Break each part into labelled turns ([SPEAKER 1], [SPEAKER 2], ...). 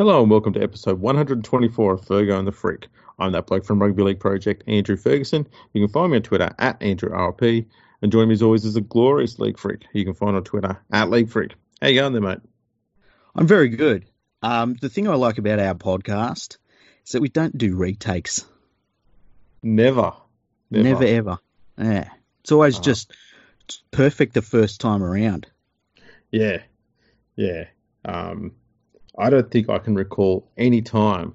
[SPEAKER 1] Hello and welcome to episode 124 of Fergo and the Freak. I'm that bloke from Rugby League Project, Andrew Ferguson. You can find me on Twitter at AndrewRP. And join me as always as a glorious League Freak. You can find on Twitter at League Freak. How you going there, mate?
[SPEAKER 2] I'm very good. Um, the thing I like about our podcast is that we don't do retakes.
[SPEAKER 1] Never.
[SPEAKER 2] Never, Never ever. Yeah. It's always uh just perfect the first time around.
[SPEAKER 1] Yeah. Yeah. Um, I don't think I can recall any time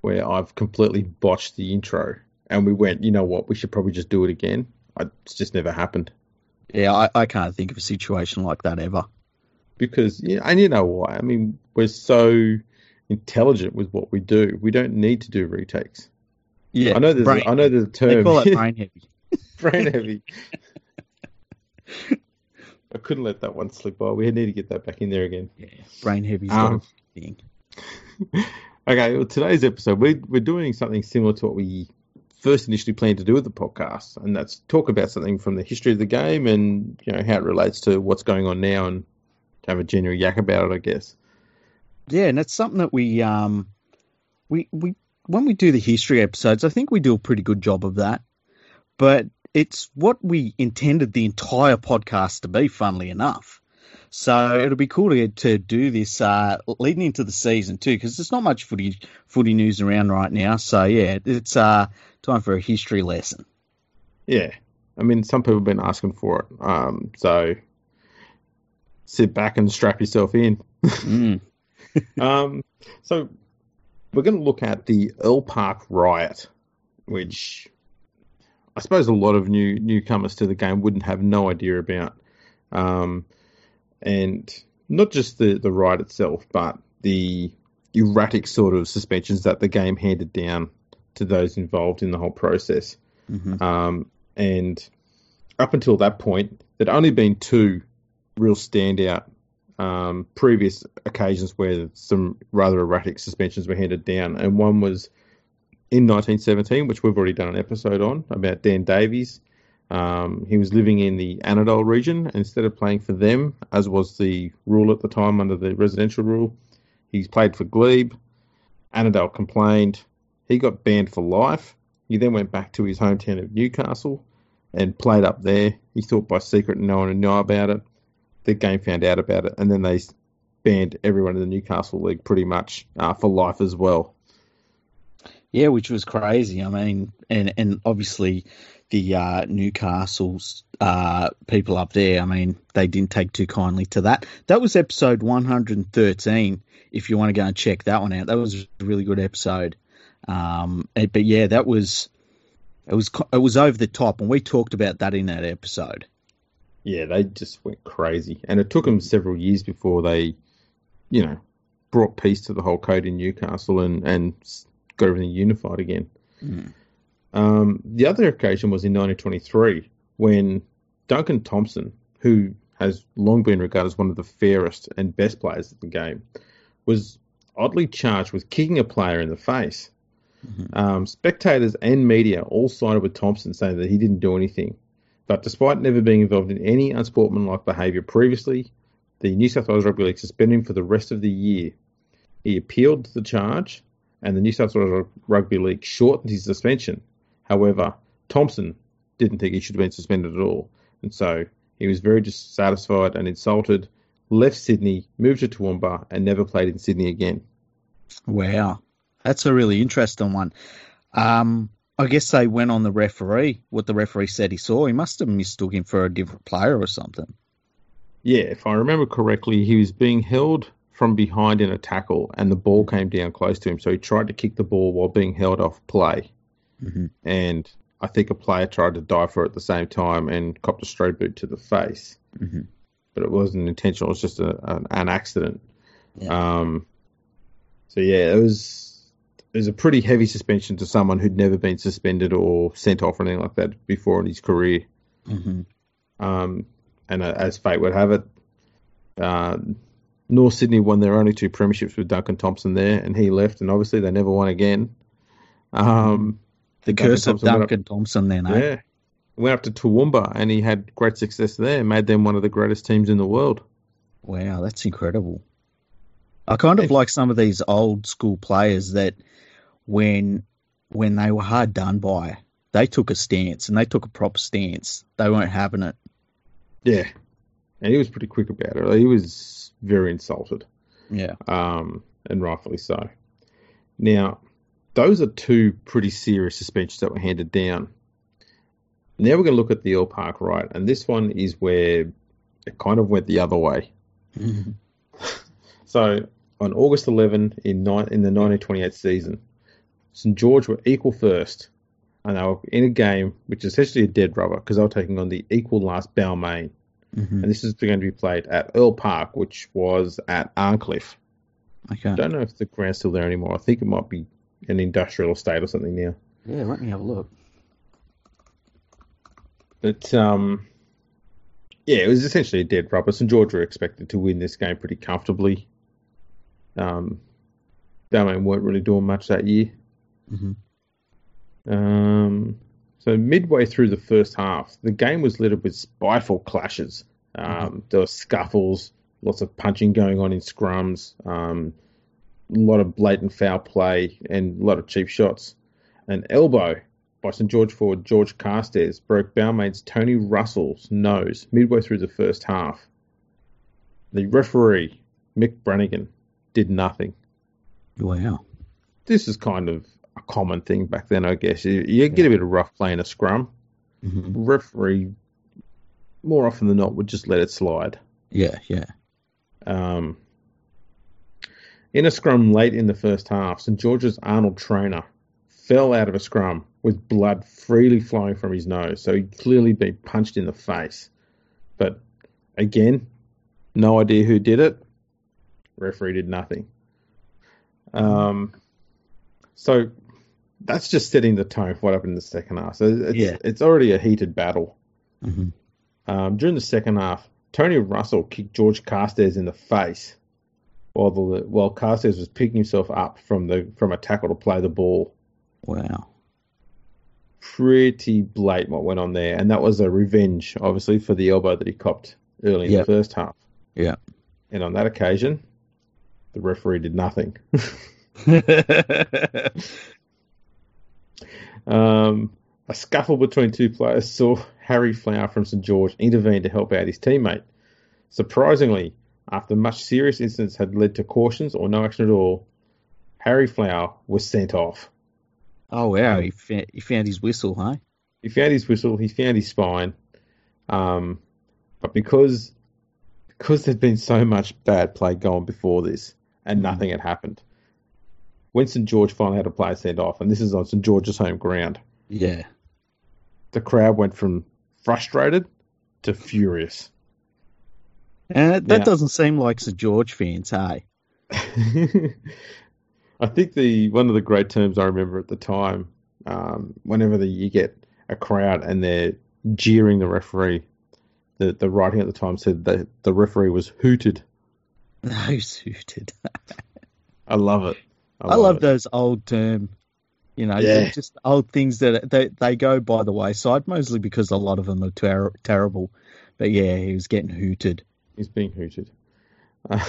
[SPEAKER 1] where I've completely botched the intro and we went, you know what, we should probably just do it again. I, it's just never happened.
[SPEAKER 2] Yeah, I, I can't think of a situation like that ever.
[SPEAKER 1] Because, yeah, and you know why? I mean, we're so intelligent with what we do. We don't need to do retakes.
[SPEAKER 2] Yeah,
[SPEAKER 1] I know there's brain, a, I know there's a term.
[SPEAKER 2] They call it brain heavy.
[SPEAKER 1] brain heavy. I couldn't let that one slip by. We need to get that back in there again.
[SPEAKER 2] Yeah, brain heavy um,
[SPEAKER 1] okay, well, today's episode, we're, we're doing something similar to what we first initially planned to do with the podcast, and that's talk about something from the history of the game and you know how it relates to what's going on now, and have a general yak about it, I guess.
[SPEAKER 2] Yeah, and it's something that we um we we when we do the history episodes, I think we do a pretty good job of that. But it's what we intended the entire podcast to be, funnily enough. So it'll be cool to, to do this uh, leading into the season too, because there's not much footy footy news around right now. So yeah, it's uh, time for a history lesson.
[SPEAKER 1] Yeah, I mean, some people have been asking for it. Um, so sit back and strap yourself in.
[SPEAKER 2] mm.
[SPEAKER 1] um, so we're going to look at the Earl Park riot, which I suppose a lot of new newcomers to the game wouldn't have no idea about. Um, and not just the, the ride itself, but the erratic sort of suspensions that the game handed down to those involved in the whole process.
[SPEAKER 2] Mm-hmm.
[SPEAKER 1] Um, and up until that point, there'd only been two real standout um, previous occasions where some rather erratic suspensions were handed down, and one was in 1917, which we've already done an episode on about Dan Davies, um, he was living in the Annandale region. Instead of playing for them, as was the rule at the time under the residential rule, he's played for Glebe. Annandale complained. He got banned for life. He then went back to his hometown of Newcastle and played up there. He thought by secret no one would know about it. The game found out about it, and then they banned everyone in the Newcastle League pretty much uh, for life as well.
[SPEAKER 2] Yeah, which was crazy. I mean, and and obviously the uh, Newcastle's uh, people up there, I mean, they didn't take too kindly to that. That was episode 113. If you want to go and check that one out, that was a really good episode. Um, but yeah, that was it was it was over the top, and we talked about that in that episode.
[SPEAKER 1] Yeah, they just went crazy, and it took them several years before they, you know, brought peace to the whole code in Newcastle and and got everything unified again.
[SPEAKER 2] Mm.
[SPEAKER 1] Um, the other occasion was in 1923 when Duncan Thompson, who has long been regarded as one of the fairest and best players of the game, was oddly charged with kicking a player in the face.
[SPEAKER 2] Mm-hmm.
[SPEAKER 1] Um, spectators and media all sided with Thompson, saying that he didn't do anything. But despite never being involved in any unsportsmanlike behaviour previously, the New South Wales Rugby League suspended him for the rest of the year. He appealed the charge, and the New South Wales Rugby League shortened his suspension However, Thompson didn't think he should have been suspended at all, and so he was very dissatisfied and insulted, left Sydney, moved to Toowoomba, and never played in Sydney again.
[SPEAKER 2] Wow, that's a really interesting one. Um, I guess they went on the referee. What the referee said he saw, he must have mistook him for a different player or something.
[SPEAKER 1] Yeah, if I remember correctly, he was being held from behind in a tackle, and the ball came down close to him, so he tried to kick the ball while being held off play.
[SPEAKER 2] Mm-hmm.
[SPEAKER 1] And I think a player tried to dive for it at the same time and copped a straight boot to the face.
[SPEAKER 2] Mm-hmm.
[SPEAKER 1] But it wasn't intentional. It was just a, an, an accident.
[SPEAKER 2] Yeah.
[SPEAKER 1] Um, so yeah, it was it was a pretty heavy suspension to someone who'd never been suspended or sent off or anything like that before in his career.
[SPEAKER 2] Mm-hmm.
[SPEAKER 1] Um, and uh, as fate would have it, uh, North Sydney won their only two premierships with Duncan Thompson there, and he left, and obviously they never won again. Um,
[SPEAKER 2] the curse of Duncan Thompson, then, eh?
[SPEAKER 1] Yeah. Went up to Toowoomba and he had great success there, made them one of the greatest teams in the world.
[SPEAKER 2] Wow, that's incredible. I kind of like some of these old school players that when when they were hard done by, they took a stance and they took a proper stance. They weren't having it.
[SPEAKER 1] Yeah, and he was pretty quick about it. He was very insulted.
[SPEAKER 2] Yeah.
[SPEAKER 1] Um, and rightfully so. Now, those are two pretty serious suspensions that were handed down. Now we're going to look at the Earl Park right, and this one is where it kind of went the other way.
[SPEAKER 2] Mm-hmm.
[SPEAKER 1] So on August 11 in, ni- in the 1928 season, St George were equal first, and they were in a game which is essentially a dead rubber because they were taking on the equal last Balmain,
[SPEAKER 2] Mhm.
[SPEAKER 1] and this is going to be played at Earl Park, which was at Arncliffe.
[SPEAKER 2] Okay.
[SPEAKER 1] I don't know if the ground's still there anymore. I think it might be an industrial estate or something now.
[SPEAKER 2] Yeah, let me have a look.
[SPEAKER 1] But um, yeah, it was essentially a dead rubber. St George were expected to win this game pretty comfortably. Um, Balmain weren't really doing much that year.
[SPEAKER 2] hmm
[SPEAKER 1] Um, so midway through the first half, the game was littered with spiteful clashes. Um, There were scuffles, lots of punching going on in scrums, um, lot of blatant foul play, and a lot of cheap shots. An elbow by St George forward George Carstairs broke Balmain's Tony Russell's nose midway through the first half. The referee, Mick Brannigan, did nothing
[SPEAKER 2] Wow.
[SPEAKER 1] this is kind of a common thing back then, I guess. You, you get a bit of rough play in a scrum.
[SPEAKER 2] hmm
[SPEAKER 1] Referee, more often than not, would just let it slide.
[SPEAKER 2] Yeah, yeah.
[SPEAKER 1] Um, in a scrum late in the first half, St George's Arnold Trainer fell out of a scrum with blood freely flowing from his nose. So he'd clearly been punched in the face. But again, no idea who did it. Referee did nothing. Um, so that's just setting the tone for what happened in the second half. So it's,
[SPEAKER 2] Yeah.
[SPEAKER 1] it's already a heated battle.
[SPEAKER 2] hmm
[SPEAKER 1] Um, during the second half, Tony Russell kicked George Carstairs in the face while the while Carstairs was picking himself up from the from a tackle to play the ball.
[SPEAKER 2] Wow.
[SPEAKER 1] Pretty blatant what went on there, and that was a revenge, obviously, for the elbow that he copped early in
[SPEAKER 2] Yeah.
[SPEAKER 1] the first half.
[SPEAKER 2] Yeah.
[SPEAKER 1] And on that occasion, the referee did nothing. Um, a scuffle between two players saw Harry Flower from St George intervene to help out his teammate. Surprisingly, after much serious incidents had led to cautions or no action at all, Harry Flower was sent off.
[SPEAKER 2] oh wow, he found, he found his whistle, huh?
[SPEAKER 1] He found his whistle, he found his spine, um, but because because there'd been so much bad play going before this and
[SPEAKER 2] Mhm.
[SPEAKER 1] nothing had happened, when St George finally had a player sent off, and this is on St George's home ground,
[SPEAKER 2] Yeah.
[SPEAKER 1] the crowd went from frustrated to furious.
[SPEAKER 2] And that,
[SPEAKER 1] Yeah.
[SPEAKER 2] doesn't seem like St George fans, hey?
[SPEAKER 1] I think the one of the great terms I remember at the time, um, whenever the, you get a crowd and they're jeering the referee, the the writing at the time said that the referee was hooted.
[SPEAKER 2] No suited.
[SPEAKER 1] I love it.
[SPEAKER 2] I love
[SPEAKER 1] it.
[SPEAKER 2] those old term, you know,
[SPEAKER 1] Yeah.
[SPEAKER 2] just old things that they, they go by the wayside, mostly because a lot of them are ter- terrible. But yeah, he was getting hooted.
[SPEAKER 1] He's being hooted.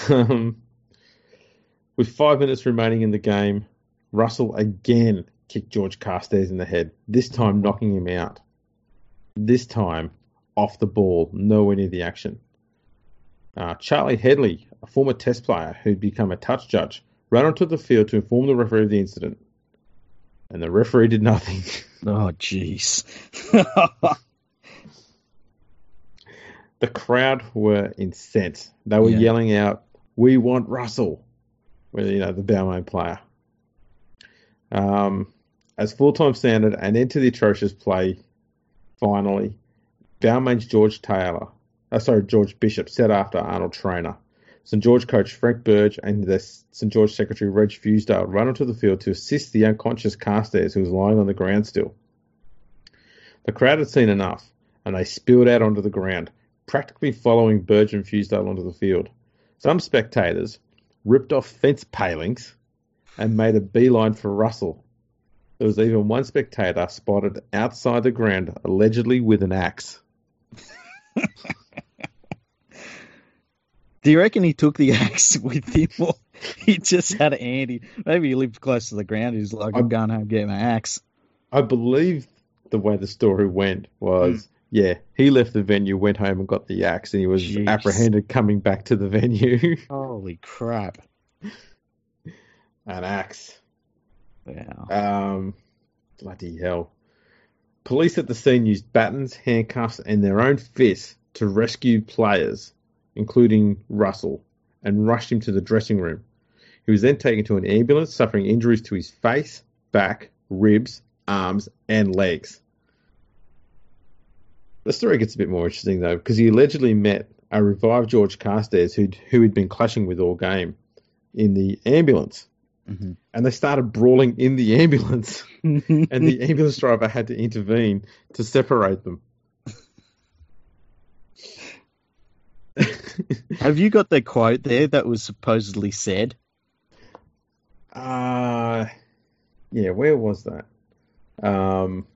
[SPEAKER 1] Um, with five minutes remaining in the game, Russell again kicked George Carstairs in the head, this time knocking him out. This time off the ball, nowhere near the action. Uh, Charlie Headley, a former test player who'd become a touch judge, ran onto the field to inform the referee of the incident. And the referee did nothing.
[SPEAKER 2] Oh, jeez.
[SPEAKER 1] the crowd were incensed. They were
[SPEAKER 2] Yeah.
[SPEAKER 1] yelling out, "We want Russell," with you know the Balmain player. Um, as full time standard and into the atrocious play, finally, Balmain's George Taylor, uh, sorry George Bishop, set after Arnold Trainer. St George coach Frank Burge and the St George secretary Reg Fusdale ran onto the field to assist the unconscious Carstairs, who was lying on the ground still. The crowd had seen enough, and they spilled out onto the ground, practically following Burge and Fusdale onto the field. Some spectators ripped off fence palings and made a beeline for Russell. There was even one spectator spotted outside the ground, allegedly with an axe.
[SPEAKER 2] Do you reckon he took the axe with him, or, he just had it Andy. Maybe he lived close to the ground. He's like, I'm going home get my axe.
[SPEAKER 1] I believe the way the story went was, mm. Yeah, he left the venue, went home and got the axe, and he was Jeez. apprehended coming back to the venue.
[SPEAKER 2] Holy crap!
[SPEAKER 1] An axe.
[SPEAKER 2] Wow.
[SPEAKER 1] Um, bloody hell. Police at the scene used batons, handcuffs, and their own fists to rescue players, including Russell, and rushed him to the dressing room. He was then taken to an ambulance, suffering injuries to his face, back, ribs, arms, and legs. The story gets a bit more interesting though, because he allegedly met a revived George Carstairs who'd, who had been clashing with all game in the ambulance. Mm-hmm. And they started brawling in the ambulance, and the ambulance driver had to intervene to separate them.
[SPEAKER 2] Have you got the quote there that was supposedly said?
[SPEAKER 1] Uh, yeah, where was that? Um,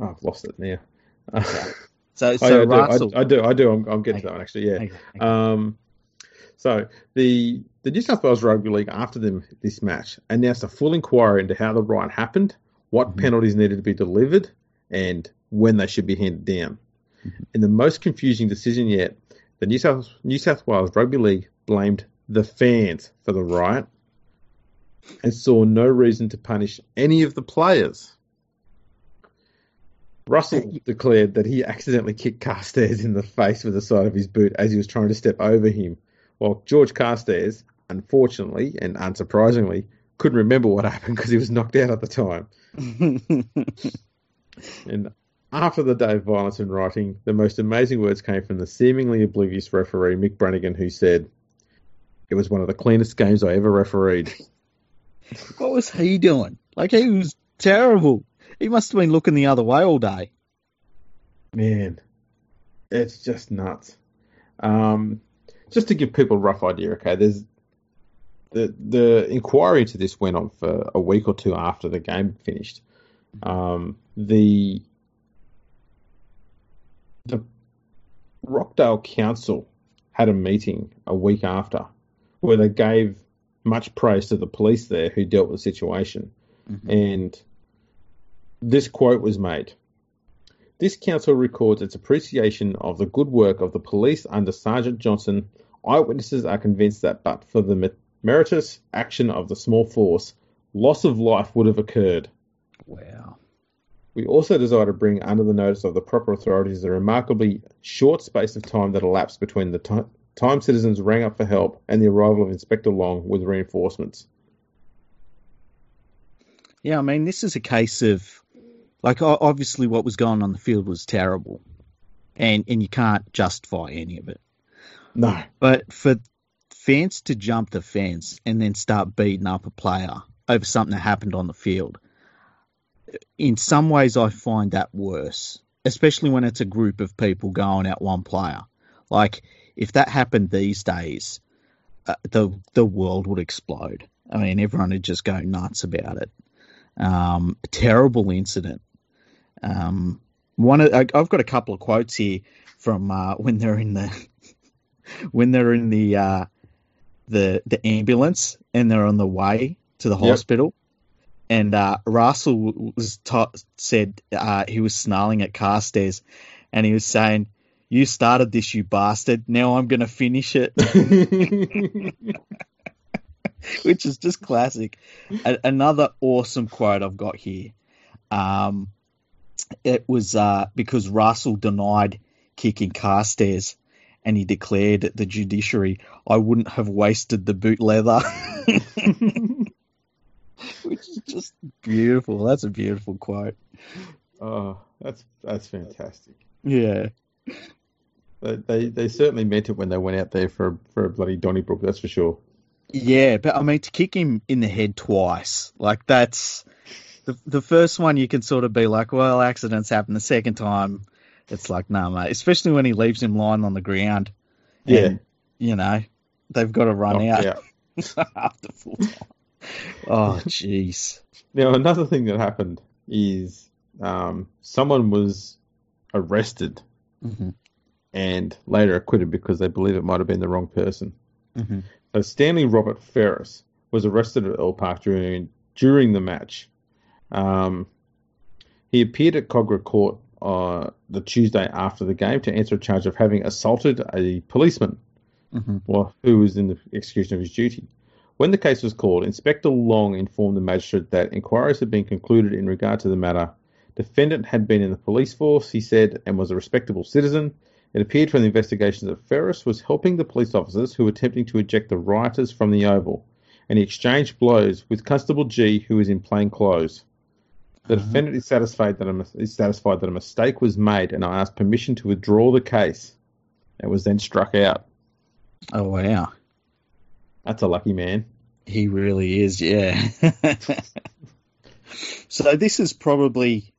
[SPEAKER 1] oh, I've lost it now.
[SPEAKER 2] so, so
[SPEAKER 1] oh, yeah,
[SPEAKER 2] Russell,
[SPEAKER 1] I, do, I do, I do. I'm, I'm getting okay. to that one actually. Yeah. Okay. Okay. Um, so the the New South Wales Rugby League after them this match announced a full inquiry into how the riot happened, what mm-hmm. penalties needed to be delivered, and when they should be handed down. Mm-hmm. In the most confusing decision yet, the New South New South Wales Rugby League blamed the fans for the riot and saw no reason to punish any of the players. Russell declared that he accidentally kicked Carstairs in the face with the side of his boot as he was trying to step over him, while George Carstairs, unfortunately and unsurprisingly, couldn't remember what happened because he was knocked out at the time. and after the day of violence and rioting, the most amazing words came from the seemingly oblivious referee Mick Brannigan, who said, "It was one of the cleanest games I ever refereed."
[SPEAKER 2] what was he doing? Like he was terrible. He must have been looking the other way all day.
[SPEAKER 1] Man, it's just nuts. Um, just to give people a rough idea, okay, there's the the inquiry into this went on for a week or two after the game finished. Um, the the Rockdale Council had a meeting a week after where they gave much praise to the police there who dealt with the situation. Mm-hmm. And this quote was made. This council records its appreciation of the good work of the police under Sergeant Johnson. Eyewitnesses are convinced that but for the meritorious action of the small force, loss of life would have occurred.
[SPEAKER 2] Wow.
[SPEAKER 1] We also desire to bring under the notice of the proper authorities the remarkably short space of time that elapsed between the t- time citizens rang up for help and the arrival of Inspector Long with reinforcements.
[SPEAKER 2] Yeah, I mean, this is a case of, like, obviously what was going on the field was terrible, and and you can't justify any of it.
[SPEAKER 1] No.
[SPEAKER 2] But for fans to jump the fence and then start beating up a player over something that happened on the field, in some ways, I find that worse, especially when it's a group of people going at one player. Like if that happened these days, uh, the the world would explode. I mean, everyone would just go nuts about it. Um, terrible incident. Um, one, of, I, have got a couple of quotes here from uh, when they're in the when they're in the uh, the the ambulance and they're on the way to the yep. hospital and uh, Russell was ta- said uh, he was snarling at Carstairs, and he was saying, "You started this, you bastard. Now I'm going to finish it," which is just classic. A- another awesome quote I've got here. Um, it was uh, because Russell denied kicking Carstairs, and he declared at the judiciary, "I wouldn't have wasted the boot leather." which is just beautiful. That's a beautiful quote.
[SPEAKER 1] Oh, that's that's fantastic.
[SPEAKER 2] Yeah.
[SPEAKER 1] They, they they certainly meant it when they went out there for for a bloody Donnybrook, that's for sure.
[SPEAKER 2] Yeah, but I mean to kick him in the head twice, like that's the the first one you can sort of be like, well, accidents happen. The second time, it's like, no, nah, mate. Especially when he leaves him lying on the ground.
[SPEAKER 1] Yeah.
[SPEAKER 2] You know, they've got to run oh, out after full time oh, jeez.
[SPEAKER 1] Now, another thing that happened is um, someone was arrested
[SPEAKER 2] mm-hmm.
[SPEAKER 1] and later acquitted because they believe it might have been the wrong person.
[SPEAKER 2] Mm-hmm.
[SPEAKER 1] So Stanley Robert Ferris was arrested at Earl Park during during the match. Um, he appeared at Kogarah Court uh, the Tuesday after the game to answer a charge of having assaulted a policeman
[SPEAKER 2] Mm-hmm.
[SPEAKER 1] who was in the execution of his duty. When the case was called, Inspector Long informed the magistrate that inquiries had been concluded in regard to the matter. Defendant had been in the police force, he said, and was a respectable citizen. It appeared from the investigations that Ferris was helping the police officers who were attempting to eject the rioters from the Oval, and he exchanged blows with Constable G, who was in plain clothes. The defendant is satisfied that a, is satisfied that a mistake was made, and I asked permission to withdraw the case. It was then struck out.
[SPEAKER 2] Oh wow,
[SPEAKER 1] That's a lucky man.
[SPEAKER 2] he really is. Yeah. so this is probably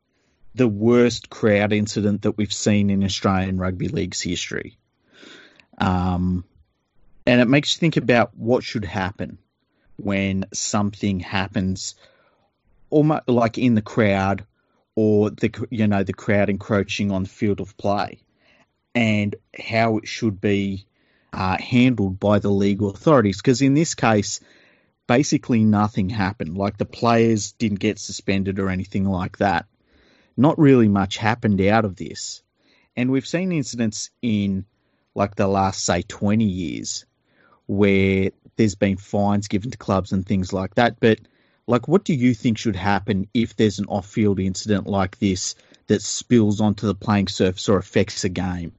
[SPEAKER 2] the worst crowd incident that we've seen in Australian rugby league's history. Um, and it makes you think about what should happen when something happens, almost like in the crowd, or the you know the crowd encroaching on the field of play, and how it should be uh, handled by the legal authorities. Because in this case, basically nothing happened. Like the players didn't get suspended or anything like that. Not really much happened out of this. And we've seen incidents in like the last, say, 20 years where there's been fines given to clubs and things like that. But like, what do you think should happen if there's an off field incident like this that spills onto the playing surface or affects a game?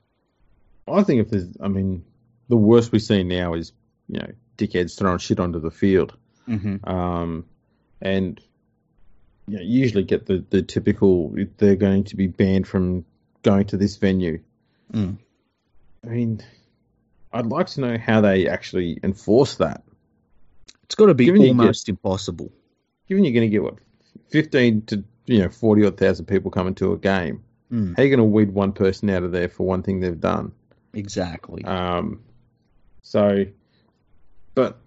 [SPEAKER 1] I think if there's, I mean, the worst we see now is, you know, dickheads throwing shit onto the field.
[SPEAKER 2] Mm-hmm.
[SPEAKER 1] Um, and you know, usually get the, the typical, they're going to be banned from going to this venue.
[SPEAKER 2] Mm.
[SPEAKER 1] I mean, I'd like to know how they actually enforce that.
[SPEAKER 2] It's got to be
[SPEAKER 1] Given
[SPEAKER 2] almost impossible.
[SPEAKER 1] Given you're going to get, what, 15 to, you know, 40 odd thousand people coming to a game,
[SPEAKER 2] Mm,
[SPEAKER 1] how are you going to weed one person out of there for one thing they've done?
[SPEAKER 2] exactly.
[SPEAKER 1] Um, so, but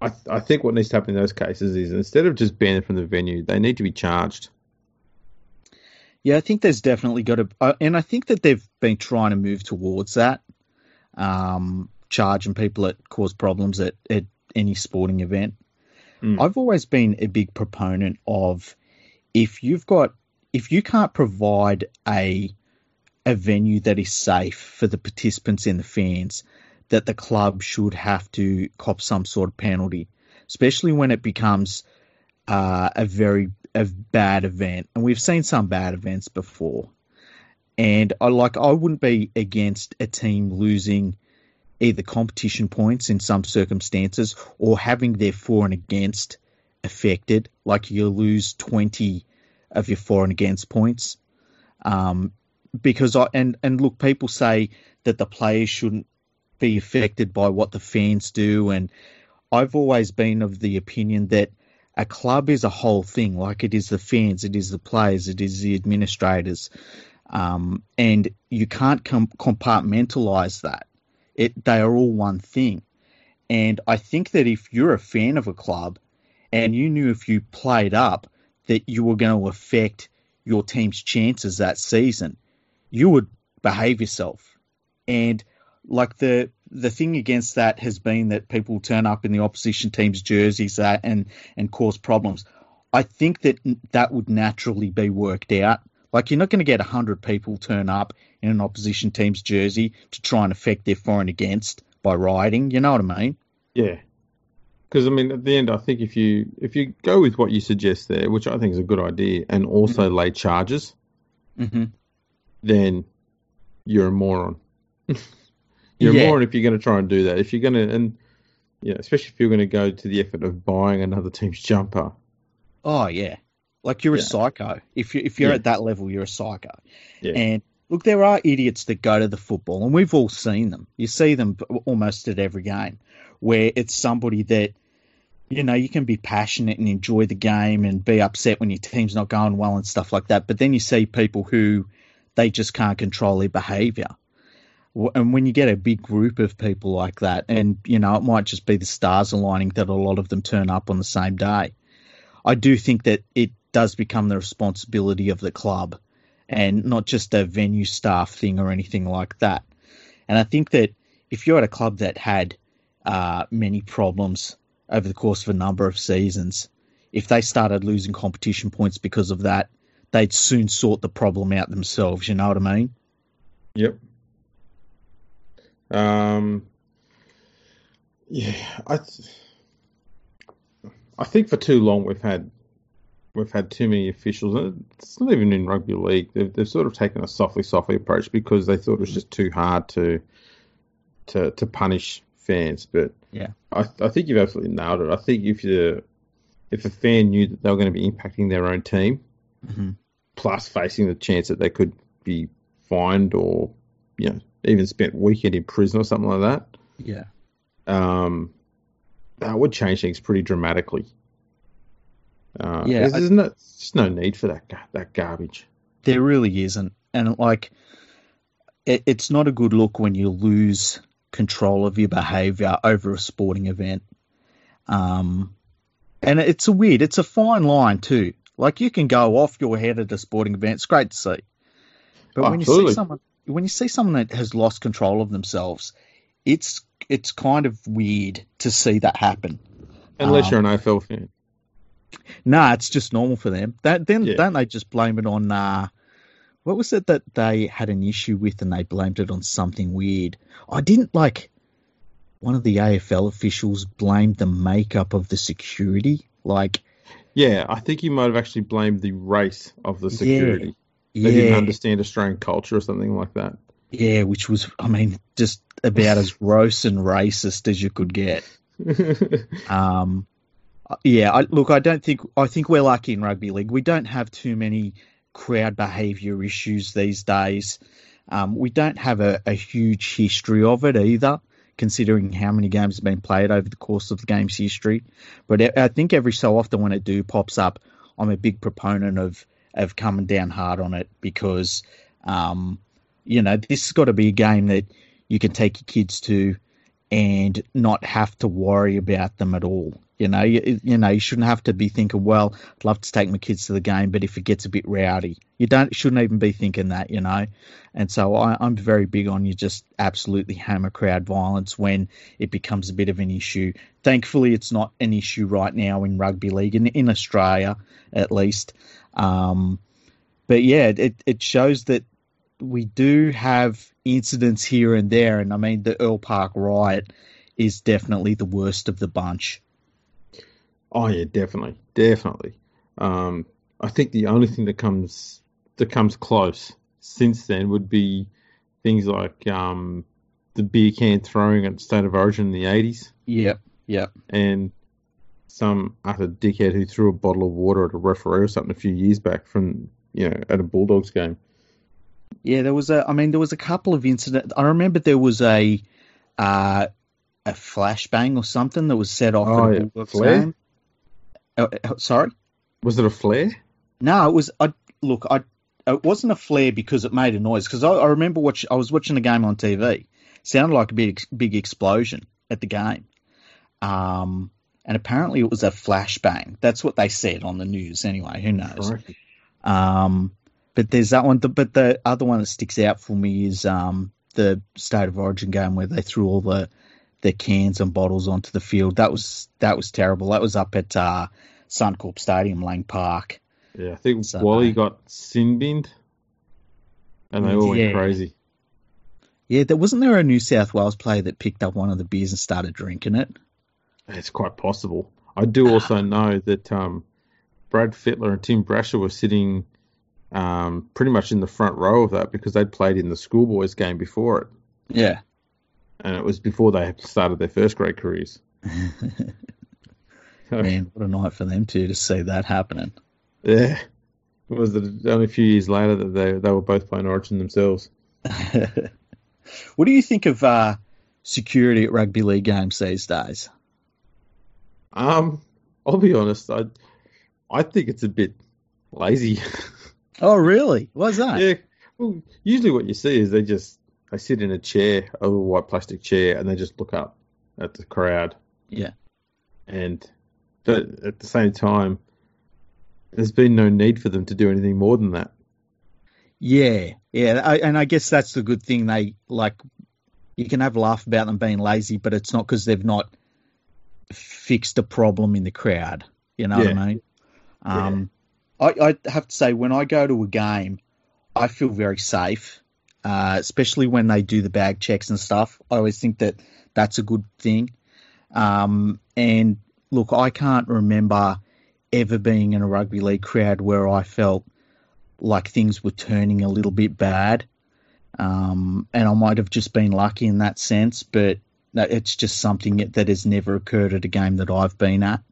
[SPEAKER 1] I I think what needs to happen in those cases is instead of just banning from the venue, they need to be charged.
[SPEAKER 2] Yeah, I think there's definitely got to, uh, and I think that they've been trying to move towards that, um, charging people that cause problems at, at any sporting event.
[SPEAKER 1] Mm.
[SPEAKER 2] I've always been a big proponent of if you've got, if you can't provide a, a venue that is safe for the participants and the fans, that the club should have to cop some sort of penalty, especially when it becomes uh, a very a bad event, and we've seen some bad events before. And I like I wouldn't be against a team losing either competition points in some circumstances or having their for and against affected, like you lose twenty of your for and against points. Um, because I and and look, people say that the players shouldn't be affected by what the fans do, and I've always been of the opinion that a club is a whole thing. Like it is the fans, it is the players, it is the administrators, um, and you can't com- compartmentalize that. It they are all one thing, and I think that if you're a fan of a club, and you knew if you played up that you were going to affect your team's chances that season, you would behave yourself. And like the the thing against that has been that people turn up in the opposition team's jerseys that and and cause problems. I think that that would naturally be worked out. Like you're not going to get hundred people turn up in an opposition team's jersey to try and affect their for and against by rioting. You know what I mean?
[SPEAKER 1] Yeah, because I mean, at the end, I think if you if you go with what you suggest there, which I think is a good idea, and also lay charges,
[SPEAKER 2] Mm-hmm.
[SPEAKER 1] then you're a moron. you're
[SPEAKER 2] Yeah.
[SPEAKER 1] a moron if you're going to try and do that. If you're going to, and yeah, especially if you're going to go to the effort of buying another team's jumper.
[SPEAKER 2] Oh yeah, like you're
[SPEAKER 1] Yeah.
[SPEAKER 2] a psycho. If you if you're
[SPEAKER 1] Yeah.
[SPEAKER 2] at that level, you're a psycho.
[SPEAKER 1] Yeah.
[SPEAKER 2] And look, there are idiots that go to the football, and we've all seen them. You see them almost at every game, where it's somebody that you know you can be passionate and enjoy the game and be upset when your team's not going well and stuff like that. But then you see people who they just can't control their behaviour. And when you get a big group of people like that, and you know it might just be the stars aligning that a lot of them turn up on the same day. I do think that it does become the responsibility of the club and not just a venue staff thing or anything like that. And I think that if you're at a club that had uh, many problems over the course of a number of seasons, if they started losing competition points because of that, they'd soon sort the problem out themselves. You know what I mean?
[SPEAKER 1] Yep. Um. Yeah, I. Th- I think for too long we've had we've had too many officials. It's not even in rugby league. They've, they've sort of taken a softly, softly approach because they thought it was just too hard to to to punish fans. But
[SPEAKER 2] yeah,
[SPEAKER 1] I, I think you've absolutely nailed it. I think if you if a fan knew that they were going to be impacting their own team,
[SPEAKER 2] mm-hmm.
[SPEAKER 1] plus facing the chance that they could be fined or you know even spent weekend in prison or something like that,
[SPEAKER 2] yeah,
[SPEAKER 1] um, that would change things pretty dramatically. Uh,
[SPEAKER 2] Yeah,
[SPEAKER 1] there's,
[SPEAKER 2] I-
[SPEAKER 1] no, there's no need for that that garbage.
[SPEAKER 2] There really isn't, and like, it, it's not a good look when you lose control of your behaviour over a sporting event. Um, and it's a weird, it's a fine line too. Like you can go off your head at a sporting event. It's great to see, but when you
[SPEAKER 1] Absolutely.
[SPEAKER 2] see someone, when you see someone that has lost control of themselves, it's it's kind of weird to see that happen.
[SPEAKER 1] Unless
[SPEAKER 2] Um,
[SPEAKER 1] you're an AFL fan.
[SPEAKER 2] Nah, it's just normal for them. That then
[SPEAKER 1] Yeah.
[SPEAKER 2] don't they just blame it on uh what was it that they had an issue with and they blamed it on something weird? I didn't like one of the AFL officials blamed the makeup of the security. Like
[SPEAKER 1] Yeah, I think he might have actually blamed the race of the
[SPEAKER 2] Yeah.
[SPEAKER 1] security. They didn't understand Australian culture or something like that.
[SPEAKER 2] yeah, which was I mean, just about as gross and racist as you could get. Um, yeah, I, look, I don't think I think we're lucky in rugby league. We don't have too many crowd behaviour issues these days. Um, we don't have a, a huge history of it either, considering how many games have been played over the course of the game's history. But I- think every so often when it do pops up, I'm a big proponent of of coming down hard on it because, um, you know, this has got to be a game that you can take your kids to and not have to worry about them at all. You know, you, you know, you shouldn't have to be thinking, well, I'd love to take my kids to the game, but if it gets a bit rowdy, you don't shouldn't even be thinking that, you know. And so I, I'm very big on you just absolutely hammer crowd violence when it becomes a bit of an issue. Thankfully, it's not an issue right now in rugby league in in Australia, at least. Um, but yeah, it it shows that we do have incidents here and there, and I mean the Earl Park riot is definitely the worst of the bunch.
[SPEAKER 1] Oh yeah, definitely, definitely. Um, I think the only thing that comes that comes close since then would be things like um, the beer can throwing at State of Origin in the eighties,
[SPEAKER 2] Yep, yep.
[SPEAKER 1] and some utter dickhead who threw a bottle of water at a referee or something a few years back from you know at a Bulldogs game.
[SPEAKER 2] Yeah, there was a. I mean, there was a couple of incidents. I remember there was a uh, a flashbang or something that was set off
[SPEAKER 1] Oh,
[SPEAKER 2] at a
[SPEAKER 1] yeah.
[SPEAKER 2] Bulldogs
[SPEAKER 1] Flare?
[SPEAKER 2] game. Uh, uh, sorry,
[SPEAKER 1] Was it a flare?
[SPEAKER 2] no, it was. I look, I it wasn't a flare because it made a noise. Because I, I remember watch. I was watching the game on TV. Sounded like a big big explosion at the game. Um, and apparently it was a flashbang. That's what they said on the news. Anyway, who knows?
[SPEAKER 1] Crikey.
[SPEAKER 2] Um, but there's that one. But the other one that sticks out for me is um, the State of Origin game where they threw all the the cans and bottles onto the field. That was that was terrible. That was up at uh, Suncorp Stadium, Lang Park.
[SPEAKER 1] Yeah, I think
[SPEAKER 2] So-
[SPEAKER 1] Wally got sin binned, and they all went crazy.
[SPEAKER 2] Yeah, there wasn't there a New South Wales player that picked up one of the beers and started drinking it.
[SPEAKER 1] It's quite possible. I do also know that um, Brad Fittler and Tim Brasher were sitting um, pretty much in the front row of that because they'd played in the schoolboys game before it,
[SPEAKER 2] Yeah.
[SPEAKER 1] And it was before they started their first grade careers. So,
[SPEAKER 2] Man, what a night for them two to see that happening.
[SPEAKER 1] yeah, it was only a few years later that they they were both playing Origin themselves.
[SPEAKER 2] what do you think of uh, security at rugby league games these days?
[SPEAKER 1] Um, I'll be honest, I I think it's a bit lazy.
[SPEAKER 2] Oh, really? What's that?
[SPEAKER 1] Yeah. Well, usually what you see is they just they sit in a chair, a little white plastic chair, and they just look up at the crowd.
[SPEAKER 2] Yeah.
[SPEAKER 1] And but at the same time, there's been no need for them to do anything more than that.
[SPEAKER 2] Yeah, yeah, I, and I guess that's the good thing. They like you can have a laugh about them being lazy, but it's not because they've not fixed a problem in the crowd. You know
[SPEAKER 1] Yeah.
[SPEAKER 2] what I mean? Um, I, I have to say, when I go to a game, I feel very safe, uh, especially when they do the bag checks and stuff. I always think that that's a good thing. Um, and look, I can't remember ever being in a rugby league crowd where I felt like things were turning a little bit bad. Um, and I might have just been lucky in that sense, but it's just something that has never occurred at a game that I've been at.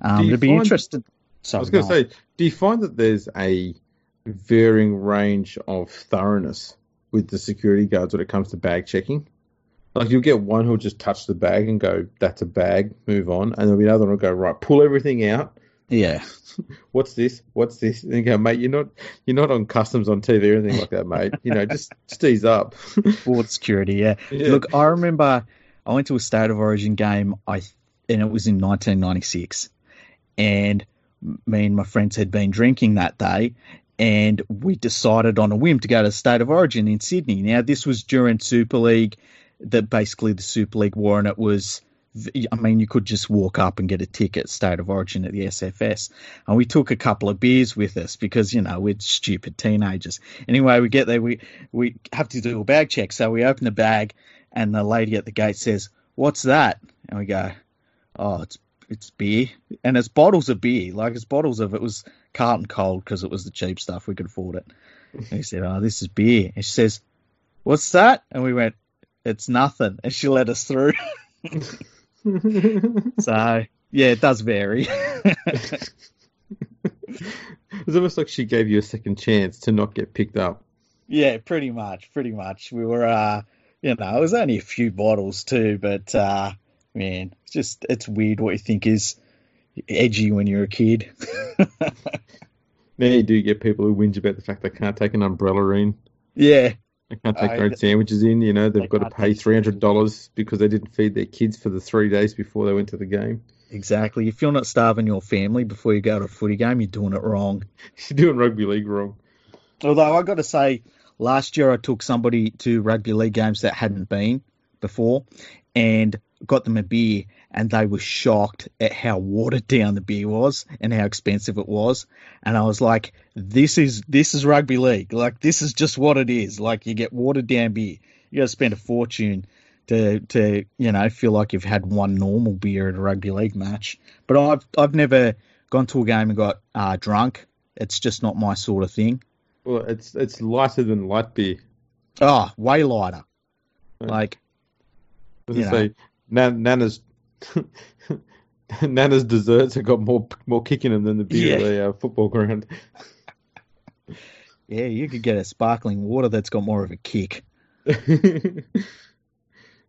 [SPEAKER 2] Um, it'd be
[SPEAKER 1] find-
[SPEAKER 2] interested.
[SPEAKER 1] I was going to say, do you find that there's a varying range of thoroughness with the security guards when it comes to bag checking? Like you'll get one who'll just touch the bag and go, "That's a bag, move on," and there'll be another one who'll go, "Right, pull everything out.
[SPEAKER 2] yeah,
[SPEAKER 1] What's this? What's this?" And you go, "Mate, you're not you're not on customs on TV or anything like that, mate. You know, just just ease up."
[SPEAKER 2] Border Security. Yeah.
[SPEAKER 1] Yeah.
[SPEAKER 2] Look, I remember I went to a State of Origin game. I and it was in 1996, and me and my friends had been drinking that day, and we decided on a whim to go to State of Origin in Sydney. Now this was during Super League, that basically the Super League war, and it was. I mean, you could just walk up and get a ticket, State of Origin at the SFS. And we took a couple of beers with us because, you know, we're stupid teenagers. Anyway, we get there, we, we have to do a bag check. So we open the bag, and the lady at the gate says, "What's that?" And we go, "Oh, it's it's beer, and it's bottles of beer. Like it's bottles of it was Carlton Cold because it was the cheap stuff we could afford it." And he said, "Oh, this is beer." And she says, "What's that?" And we went, "It's nothing." And she let us through. so yeah, it does vary.
[SPEAKER 1] It's almost like she gave you a second chance to not get picked up.
[SPEAKER 2] Yeah, pretty much, pretty much. We were, uh, you know, it was only a few bottles too, but uh, man, it's just it's weird what you think is edgy when you're a kid.
[SPEAKER 1] Now you do get people who whinge about the fact they can't take an umbrella in.
[SPEAKER 2] yeah,
[SPEAKER 1] They can't take
[SPEAKER 2] I-
[SPEAKER 1] their own sandwiches in. You know,
[SPEAKER 2] They
[SPEAKER 1] they've got to pay three hundred dollars because they didn't feed their kids for the three days before they went to the game.
[SPEAKER 2] exactly. If you're not starving your family before you go to a footy game, you're doing it wrong.
[SPEAKER 1] You're doing rugby league wrong.
[SPEAKER 2] Although I got to say, last year I took somebody to rugby league games that hadn't been before, and got them a beer, and they were shocked at how watered down the beer was and how expensive it was. And I was like, "This is this is rugby league. Like this is just what it is. Like you get watered down beer. You got to spend a fortune." To, to you know feel like you've had one normal beer at a rugby league match, but I've I've never gone to a game and got uh, drunk. It's just not my sort of thing.
[SPEAKER 1] Well, it's it's lighter than light beer.
[SPEAKER 2] Oh, way lighter. Like, You
[SPEAKER 1] I say, Nan, Nana's Nana's desserts have got more more kick in them than the beer at
[SPEAKER 2] Yeah.
[SPEAKER 1] the uh, football ground.
[SPEAKER 2] yeah, you could get a sparkling water that's got more of a kick.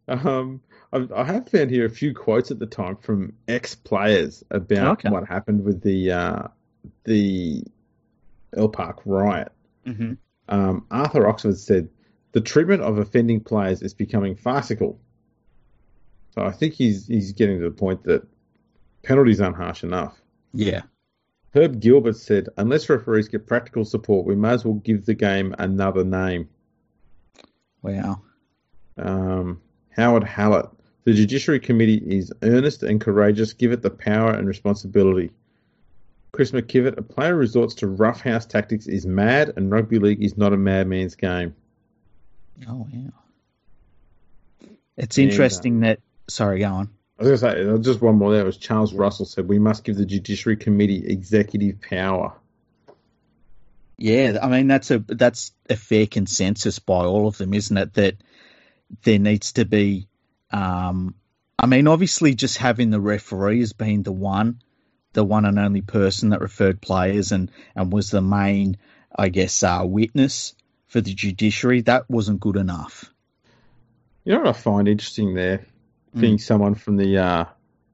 [SPEAKER 1] um, I, I have found here a few quotes at the time from ex players about
[SPEAKER 2] Okay.
[SPEAKER 1] what happened with the uh, the Earl Park riot.
[SPEAKER 2] Mm-hmm.
[SPEAKER 1] Um, Arthur Oxford said, "The treatment of offending players is becoming farcical." So I think he's he's getting to the point that penalties aren't harsh enough.
[SPEAKER 2] Yeah.
[SPEAKER 1] Herb Gilbert said, "Unless referees get practical support, we may as well give the game another name."
[SPEAKER 2] Wow.
[SPEAKER 1] Um, Howard Hallett, the Judiciary Committee is earnest and courageous. Give it the power and responsibility. Chris McKivat, a player who resorts to roughhouse tactics is mad, and rugby league is not a madman's game.
[SPEAKER 2] Oh, wow. It's
[SPEAKER 1] And,
[SPEAKER 2] interesting that. Sorry, go on.
[SPEAKER 1] I was going to say, just one more there was Charles Russell said, We must give the Judiciary Committee executive power.
[SPEAKER 2] Yeah, I mean that's a that's a fair consensus by all of them, isn't it? That there needs to be. Um, I mean, obviously, just having the referee as being the one, the one and only person that referred players and and was the main, I guess, uh, witness for the judiciary. That wasn't good enough.
[SPEAKER 1] You know what I find interesting there, being someone from the uh,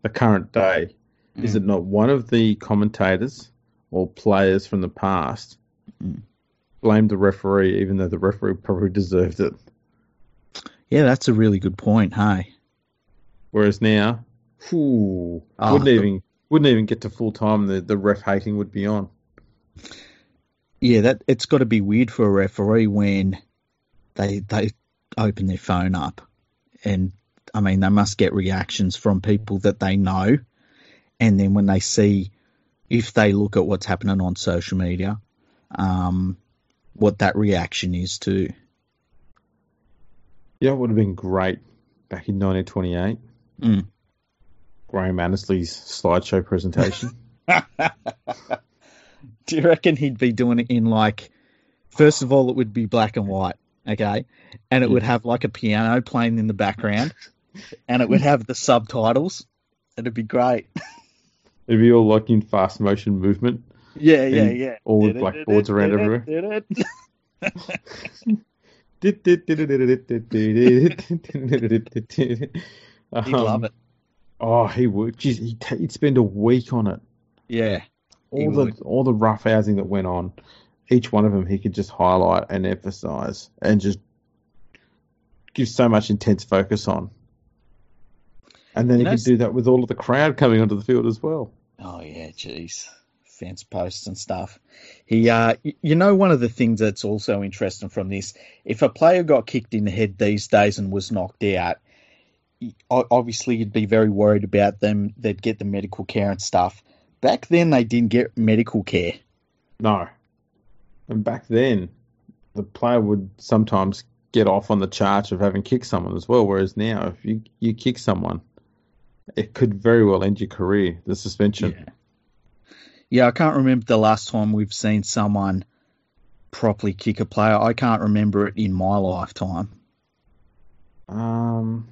[SPEAKER 1] the current day, is it not one of the commentators or players from the past
[SPEAKER 2] Mm.
[SPEAKER 1] blamed the referee, even though the referee probably deserved it.
[SPEAKER 2] Yeah, that's a really good point. Hey.
[SPEAKER 1] Whereas now, whew,
[SPEAKER 2] Oh,
[SPEAKER 1] wouldn't even wouldn't even get to full time. The the ref hating would be on.
[SPEAKER 2] Yeah, that it's got to be weird for a referee when they they open their phone up, and I mean they must get reactions from people that they know, and then when they see if they look at what's happening on social media, um, what that reaction is to.
[SPEAKER 1] Yeah, it would have been great back in 1928.
[SPEAKER 2] Mm.
[SPEAKER 1] Graham Annesley's slideshow presentation.
[SPEAKER 2] Do you reckon he'd be doing it in like? First of all, it would be black and white, okay, and it would have like a piano playing in the background, and it would have the subtitles. It'd be great.
[SPEAKER 1] It'd be all like in fast motion movement.
[SPEAKER 2] Yeah, yeah, yeah.
[SPEAKER 1] all with blackboards around everywhere.
[SPEAKER 2] He'd love it.
[SPEAKER 1] Um, oh, he would. Jeez, he'd, he'd spend a week on it.
[SPEAKER 2] Yeah,
[SPEAKER 1] All the
[SPEAKER 2] would.
[SPEAKER 1] all the rough housing that went on, each one of them he could just highlight and emphasize and just give so much intense focus on. And then
[SPEAKER 2] You
[SPEAKER 1] he
[SPEAKER 2] know,
[SPEAKER 1] could do that with all of the crowd coming onto the field as well.
[SPEAKER 2] Oh yeah, jeez, fence posts and stuff. He, uh, you know, one of the things that's also interesting from this, if a player got kicked in the head these days and was knocked out, obviously you'd be very worried about them. They'd get the medical care and stuff. Back then, they didn't get medical care.
[SPEAKER 1] No. And back then, the player would sometimes get off on the charge of having kicked someone as well. Whereas now, if you, you kick someone, it could very well end your career, the suspension.
[SPEAKER 2] Yeah. Yeah, I can't remember the last time we've seen someone properly kick a player. I can't remember it in my lifetime.
[SPEAKER 1] Um,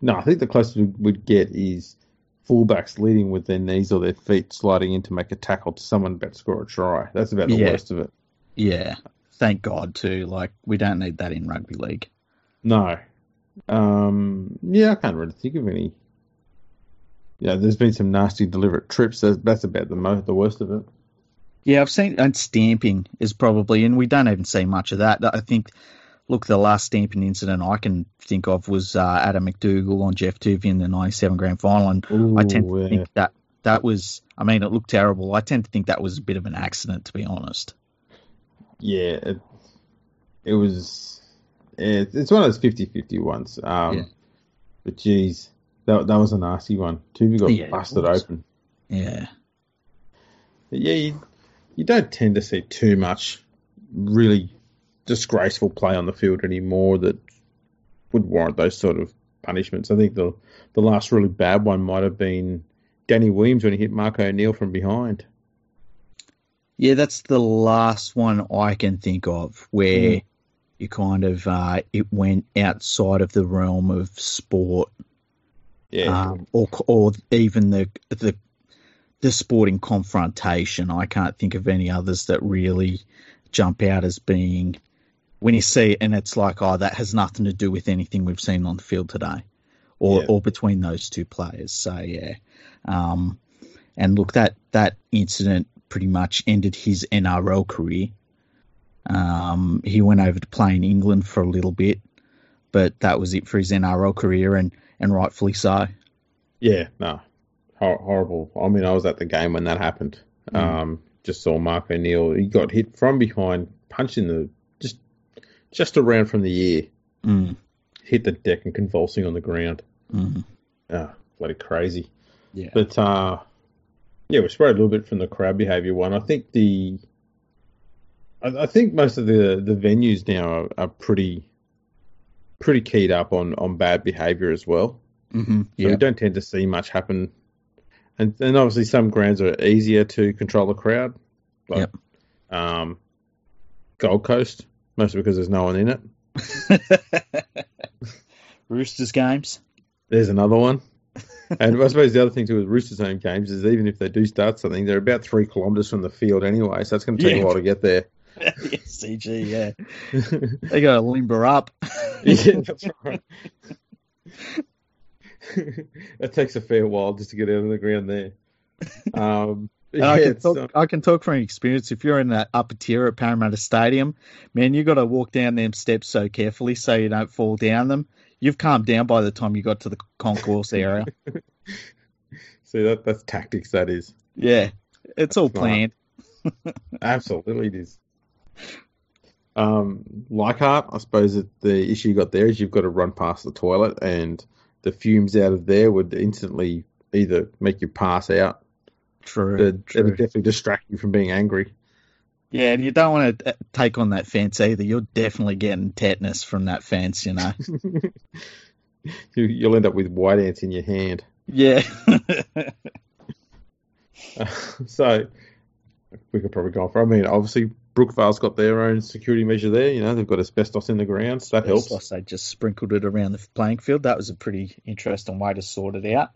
[SPEAKER 1] no, I think the closest we would get is fullbacks leading with their knees or their feet sliding in to make a tackle to someone about to score a try. That's about the
[SPEAKER 2] Yeah.
[SPEAKER 1] worst of it.
[SPEAKER 2] Yeah, thank God too. Like we don't need that in rugby league.
[SPEAKER 1] No. Um, yeah, I can't really think of any. Yeah, there's been some nasty deliberate trips. That's, that's about the most, the worst of it.
[SPEAKER 2] Yeah, I've seen and stamping is probably, and we don't even see much of that. I think, look, the last stamping incident I can think of was uh, Adam MacDougall on Geoff Toovey in the '97 Grand Final, and I tend to
[SPEAKER 1] yeah.
[SPEAKER 2] think that that was. I mean, it looked terrible. I tend to think that was a bit of an accident, to be honest.
[SPEAKER 1] Yeah, it, it was. It, it's one of those 50-50 ones. Um,
[SPEAKER 2] Yeah.
[SPEAKER 1] But geez, that that was a nasty one. Toovey got
[SPEAKER 2] Yeah,
[SPEAKER 1] busted open.
[SPEAKER 2] Yeah,
[SPEAKER 1] But yeah, you, you don't tend to see too much really disgraceful play on the field anymore that would warrant those sort of punishments. I think the the last really bad one might have been Danny Williams when he hit Mark O'Neill from behind.
[SPEAKER 2] yeah, that's the last one I can think of where
[SPEAKER 1] Mm.
[SPEAKER 2] you kind of uh, it went outside of the realm of sport
[SPEAKER 1] Yeah,
[SPEAKER 2] um, or or even the the the sporting confrontation. I can't think of any others that really jump out as being when you see it and it's like, oh, that has nothing to do with anything we've seen on the field today, or
[SPEAKER 1] Yeah.
[SPEAKER 2] or between those two players. So yeah, um, and look that that incident pretty much ended his NRL career. Um, he went over to play in England for a little bit, but that was it for his NRL career, and and rightfully so.
[SPEAKER 1] yeah, no, Hor- horrible. I mean, I was at the game when that happened.
[SPEAKER 2] Mm.
[SPEAKER 1] Um, just saw Mark O'Neill. He got hit from behind, punching the just just around from the ear,
[SPEAKER 2] Mm,
[SPEAKER 1] hit the deck and convulsing on the ground.
[SPEAKER 2] mm,
[SPEAKER 1] Ah, bloody crazy.
[SPEAKER 2] yeah.
[SPEAKER 1] But uh, yeah, we sprayed a little bit from the crowd behaviour one. I think the, I, I think most of the the venues now are, are pretty, pretty keyed up on on bad behaviour as well.
[SPEAKER 2] hmm
[SPEAKER 1] So
[SPEAKER 2] yeah.
[SPEAKER 1] we don't tend to see much happen, and and obviously some grounds are easier to control the crowd. Like,
[SPEAKER 2] Yep.
[SPEAKER 1] Um, Gold Coast, mostly because there's no one in it.
[SPEAKER 2] Roosters games.
[SPEAKER 1] There's another one. and I suppose the other thing too with Roosters home games is even if they do start something, they're about three kilometres from the field anyway, so it's going to take
[SPEAKER 2] Yeah.
[SPEAKER 1] a while to get there.
[SPEAKER 2] CG, yeah. They got to limber up.
[SPEAKER 1] yeah, that's right. it takes a fair while just to get out of the ground there. Um, yeah,
[SPEAKER 2] I can talk. I can talk from experience. If you're in that upper tier at Parramatta Stadium, man, you got to walk down them steps so carefully so you don't fall down them. You've calmed down by the time you got to the concourse area.
[SPEAKER 1] see that that's tactics. That is
[SPEAKER 2] Yeah, it's all
[SPEAKER 1] Smart.
[SPEAKER 2] planned.
[SPEAKER 1] absolutely it is. Um, Leichhardt, I suppose that the issue you got there is you've got to run past the toilet, and the fumes out of there would instantly either make you pass out.
[SPEAKER 2] True.
[SPEAKER 1] It, it would definitely distract you from being angry.
[SPEAKER 2] Yeah, and you don't want to take on that fence either. You're definitely getting tetanus from that fence, you know.
[SPEAKER 1] you, you'll end up with white ants in your hand.
[SPEAKER 2] yeah.
[SPEAKER 1] so we could probably go on for. I mean, obviously Brookvale's got their own security measure there. You know, they've got asbestos in the ground, so that helps.
[SPEAKER 2] Plus, they just sprinkled it around the playing field. That was a pretty interesting way to sort it out.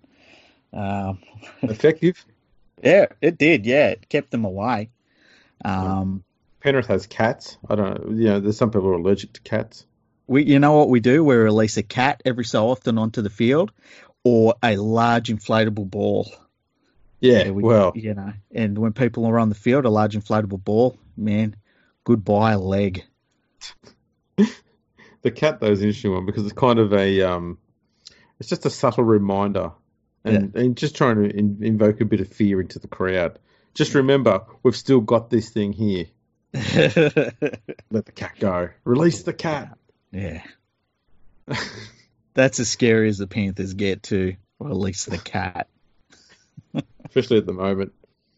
[SPEAKER 2] Um,
[SPEAKER 1] Effective.
[SPEAKER 2] yeah, it did. Yeah, it kept them away. Um,
[SPEAKER 1] Penrith has cats. I don't know. You know, there's some people who are allergic to cats.
[SPEAKER 2] we, you know what we do? We release a cat every so often onto the field, or a large inflatable ball.
[SPEAKER 1] Yeah,
[SPEAKER 2] we,
[SPEAKER 1] well,
[SPEAKER 2] you know, and when people are on the field, a large inflatable ball, man, goodbye leg.
[SPEAKER 1] the cat though is an interesting one because it's kind of a um, it's just a subtle reminder, and and just trying to in, invoke a bit of fear into the crowd. Just remember, we've still got this thing here. Let the cat go. Release the cat.
[SPEAKER 2] yeah, that's as scary as the Panthers get to release the cat.
[SPEAKER 1] Especially at the moment.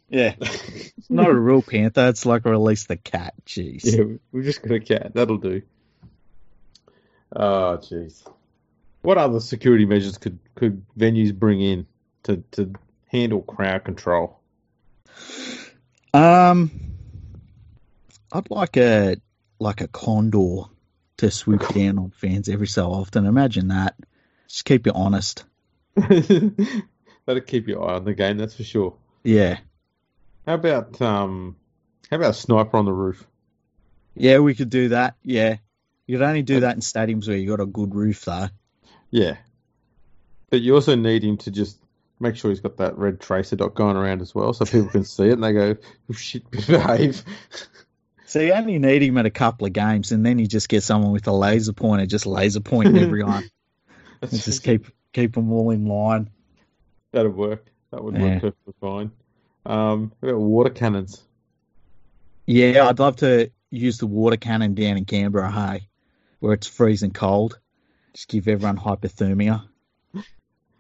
[SPEAKER 2] Yeah, it's not a real panther. It's like release the cat. Jeez.
[SPEAKER 1] Yeah, we've just got a cat. That'll do. Oh, jeez. What other security measures could, could venues bring in to, to handle crowd control?
[SPEAKER 2] Um, I'd like a like a condor to swoop down on fans every so often. Imagine that. Just keep you honest.
[SPEAKER 1] That'll keep your eye on the game, that's for sure.
[SPEAKER 2] Yeah,
[SPEAKER 1] How about um, how about a sniper on the roof?
[SPEAKER 2] yeah, we could do that. Yeah, you'd only do that in stadiums where you got a good roof, though.
[SPEAKER 1] Yeah, but you also need him to just make sure he's got that red tracer dot going around as well, so people can see it and they go, oh, "Shit, behave."
[SPEAKER 2] So you only need him at a couple of games, and then you just get someone with a laser pointer, just laser pointing everyone, and just keep keep them all in line.
[SPEAKER 1] That'd work. That would
[SPEAKER 2] Yeah.
[SPEAKER 1] work perfectly fine. Um, water cannons.
[SPEAKER 2] Yeah, I'd love to use the water cannon down in Canberra, hey, where it's freezing cold. Just give everyone hypothermia.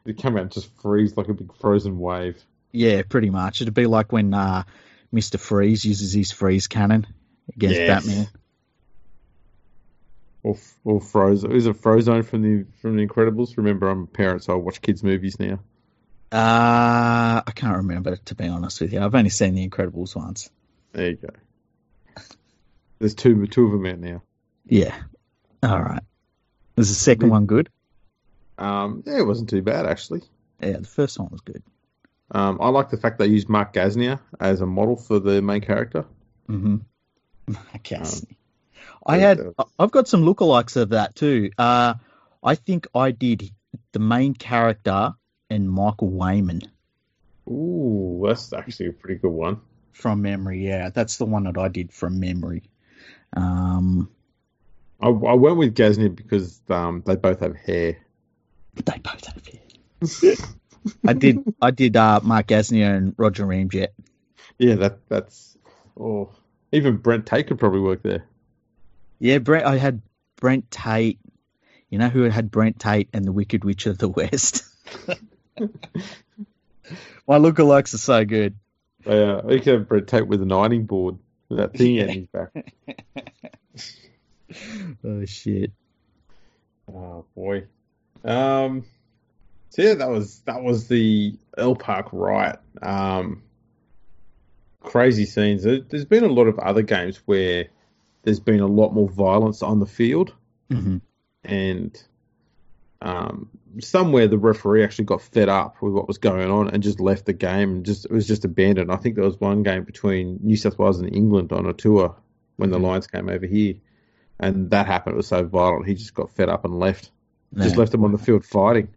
[SPEAKER 1] They come out and just freeze like a big frozen wave.
[SPEAKER 2] Yeah, pretty much. It'd be like when uh, Mister Freeze uses his freeze cannon against
[SPEAKER 1] Yes.
[SPEAKER 2] Batman.
[SPEAKER 1] Or, or Frozen. Is it Frozone from the from the Incredibles? Remember, I'm a parent, so I watch kids' movies now.
[SPEAKER 2] Uh, I can't remember to be honest with you. I've only seen The Incredibles once.
[SPEAKER 1] There you go. There's two two of them out now.
[SPEAKER 2] Yeah. All right. Was the second one good?
[SPEAKER 1] Um, yeah, it wasn't too bad actually.
[SPEAKER 2] Yeah, the first one was good.
[SPEAKER 1] Um, I like the fact they used Mark Gasnier as a model for the main character.
[SPEAKER 2] Mm-hmm. I guess.
[SPEAKER 1] Um,
[SPEAKER 2] I had.
[SPEAKER 1] that
[SPEAKER 2] I've got some lookalikes of that too. Uh, I think I did the main character and Michael Weyman
[SPEAKER 1] Ooh, that's actually a pretty good one.
[SPEAKER 2] from memory. Yeah, that's the one that I did from memory. Um,
[SPEAKER 1] I, I went with Gasnier because um, they both have hair.
[SPEAKER 2] they both have hair. I did. I did. Uh, Mark Gasnier and Roger Ramjet.
[SPEAKER 1] Yeah, that that's. Oh, even Brent Tate could probably work there.
[SPEAKER 2] Yeah, Brent. I had Brent Tate. You know who had Brent Tate and the Wicked Witch of the West. My lookalikes are so good.
[SPEAKER 1] Uh, he could have Tate with an ironing board with that thing
[SPEAKER 2] Yeah.
[SPEAKER 1] at his back.
[SPEAKER 2] Oh shit.
[SPEAKER 1] Oh boy. Um. So yeah, that was that was the Earl Park riot. Um. Crazy scenes. There- There's been a lot of other games where there's been a lot more violence on the field,
[SPEAKER 2] hmm
[SPEAKER 1] and um, somewhere the referee actually got fed up with what was going on and just left the game and just it was just abandoned. I think there was one game between New South Wales and England on a tour when the
[SPEAKER 2] Mhm.
[SPEAKER 1] Lions came over here, and that happened. It was so violent, he just got fed up and left. Just left them on the field fighting.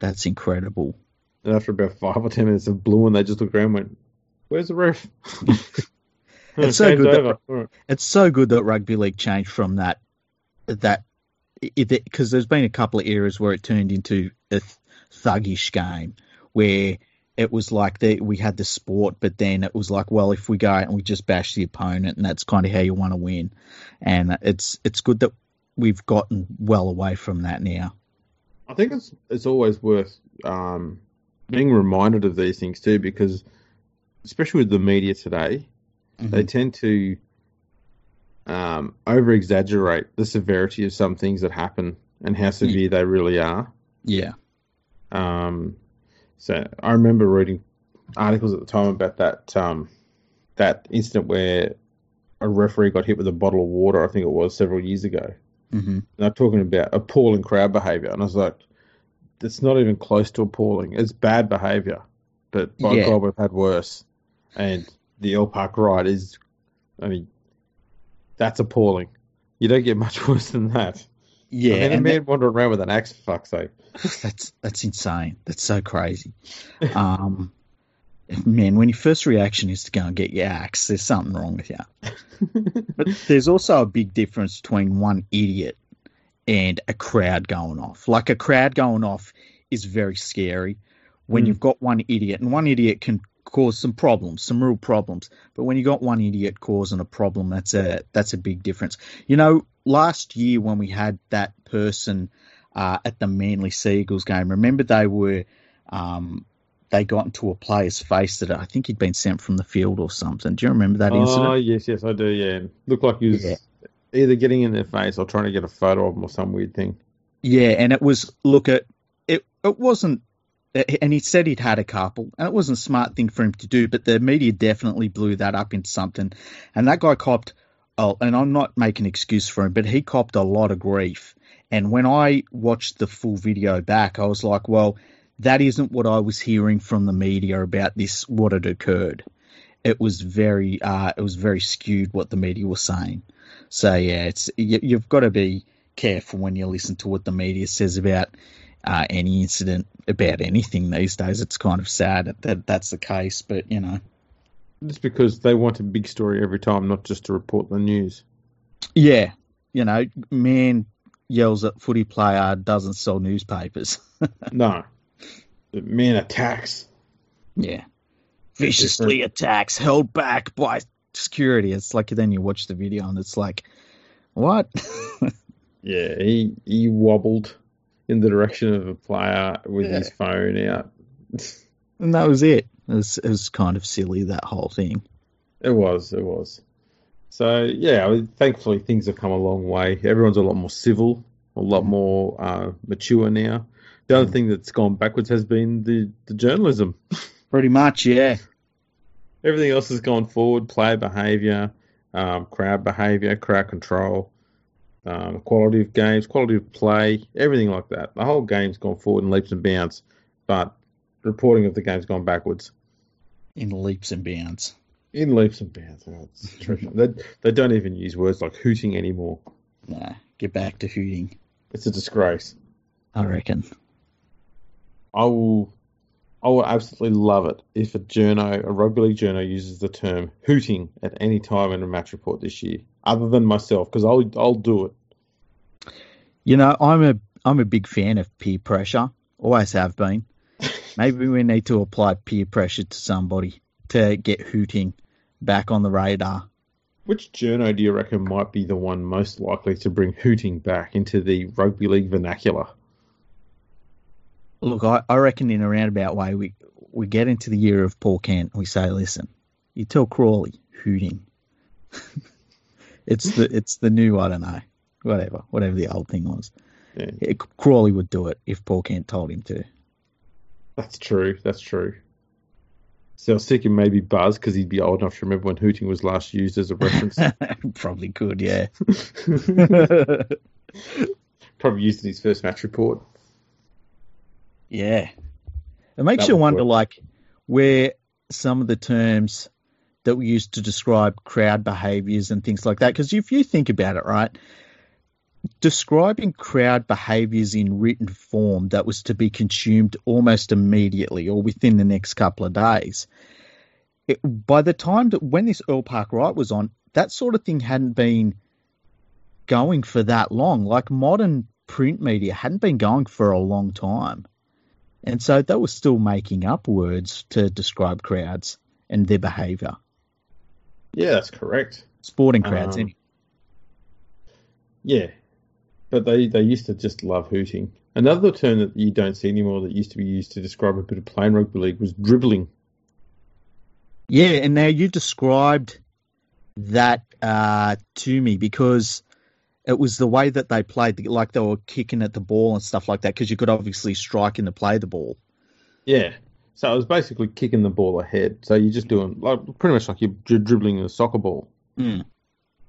[SPEAKER 2] That's incredible.
[SPEAKER 1] And after about five or ten minutes of blue, and they just looked around and went, Where's the ref?
[SPEAKER 2] It's so good that-
[SPEAKER 1] right.
[SPEAKER 2] It's so good that rugby league changed from that that because there's been a couple of eras where it turned into a thuggish game where it was like the, we had the sport, but then it was like, well, if we go out and we just bash the opponent, and that's kind of how you want to win. And it's it's good that we've gotten well away from that now.
[SPEAKER 1] I think it's it's always worth um, being reminded of these things too, because especially with the media today, mm-hmm. they tend to um, over exaggerate the severity of some things that happen and how severe yeah. they really are.
[SPEAKER 2] Yeah.
[SPEAKER 1] Um, so I remember reading articles at the time about that um, that incident where a referee got hit with a bottle of water. I think it was several years ago.
[SPEAKER 2] Mm-hmm. And
[SPEAKER 1] they're talking about appalling crowd behaviour, and I was like, "It's not even close to appalling. It's bad behaviour, but by yeah. God, we've had worse." And the Earl Park ride is, I mean, that's appalling. You don't get much worse than that.
[SPEAKER 2] Yeah,
[SPEAKER 1] and a man that, wandering around with an axe. For fuck's sake,
[SPEAKER 2] that's that's insane. That's so crazy. Um, man, when your first reaction is to go and get your axe, there's something wrong with you. but there's also a big difference between one idiot and a crowd going off. Like a crowd going off is very scary when mm. you've got one idiot, and one idiot can cause some problems, some real problems. But when you got one idiot causing a problem, that's a that's a big difference. You know, last year when we had that person uh, at the Manly Seagulls game, remember they were um, they got into a player's face that I think he'd been sent from the field or something. Do you remember that
[SPEAKER 1] oh,
[SPEAKER 2] incident?
[SPEAKER 1] Oh yes, yes, I do. Yeah, looked like he was yeah. either getting in their face or trying to get a photo of them or some weird thing.
[SPEAKER 2] Yeah, and it was look at it. It wasn't and he said he'd had a couple, and it wasn't a smart thing for him to do, but the media definitely blew that up into something. And that guy copped, oh, and I'm not making excuse for him, but he copped a lot of grief. And when I watched the full video back, I was like, well, that isn't what I was hearing from the media about this, what had occurred. It was very, uh, it was very skewed what the media was saying. So yeah, it's you, you've got to be careful when you listen to what the media says about uh, any incident about anything these days. It's kind of sad that that's the case, but you know.
[SPEAKER 1] It's because they want a big story every time, not just to report the news.
[SPEAKER 2] Yeah, you know, man yells at footy player doesn't sell newspapers.
[SPEAKER 1] no, man attacks.
[SPEAKER 2] Yeah, viciously attacks, held back by security. It's like then you watch the video and it's like, what?
[SPEAKER 1] yeah, he he wobbled in the direction of a player with yeah. his phone out.
[SPEAKER 2] and that was it. It was, it was kind of silly, that whole thing.
[SPEAKER 1] It was, it was. So, yeah, I mean, thankfully things have come a long way. Everyone's a lot more civil, a lot more uh, mature now. The other mm. thing that's gone backwards has been the, the journalism.
[SPEAKER 2] Pretty much, yeah.
[SPEAKER 1] Everything else has gone forward player behaviour, um, crowd behaviour, crowd control um, quality of games, quality of play, everything like that. The whole game's gone forward in leaps and bounds, but reporting of the game's gone backwards.
[SPEAKER 2] In leaps and bounds.
[SPEAKER 1] In leaps and bounds. Oh, they, they don't even use words like hooting anymore.
[SPEAKER 2] Nah, get back to hooting.
[SPEAKER 1] It's a disgrace.
[SPEAKER 2] I reckon.
[SPEAKER 1] I will I will absolutely love it if a journo, a rugby league journo, uses the term hooting at any time in a match report this year, other than myself, because I'll I'll do it.
[SPEAKER 2] You know, I'm a I'm a big fan of peer pressure. Always have been. Maybe we need to apply peer pressure to somebody to get hooting back on the radar.
[SPEAKER 1] Which journo do you reckon might be the one most likely to bring hooting back into the rugby league vernacular?
[SPEAKER 2] Look, I, I reckon in a roundabout way, we we get into the year of Paul Kent. And we say, listen, you tell Crawley hooting. it's the it's the new I don't know whatever whatever the old thing was. Yeah. It, Crawley would do it if Paul Kent told him to.
[SPEAKER 1] That's true. That's true. So I was thinking maybe Buzz because he'd be old enough to remember when hooting was last used as a reference.
[SPEAKER 2] Probably could, yeah.
[SPEAKER 1] Probably used in his first match report.
[SPEAKER 2] Yeah. It makes that you wonder, work. like, where some of the terms that we use to describe crowd behaviors and things like that. Because if you think about it, right, describing crowd behaviors in written form that was to be consumed almost immediately or within the next couple of days, it, by the time that when this Earl Park riot was on, that sort of thing hadn't been going for that long. Like modern print media hadn't been going for a long time. And so they were still making up words to describe crowds and their behaviour.
[SPEAKER 1] Yeah, that's correct.
[SPEAKER 2] Sporting crowds,
[SPEAKER 1] Um,
[SPEAKER 2] anyway.
[SPEAKER 1] Yeah, but they they used to just love hooting. Another term that you don't see anymore that used to be used to describe a bit of plain rugby league was dribbling.
[SPEAKER 2] Yeah, and now you described that uh, to me because it was the way that they played, like they were kicking at the ball and stuff like that, because you could obviously strike in to play the ball.
[SPEAKER 1] Yeah. So it was basically kicking the ball ahead. So you're just doing like pretty much like you're, dribbling a soccer ball.
[SPEAKER 2] Mm.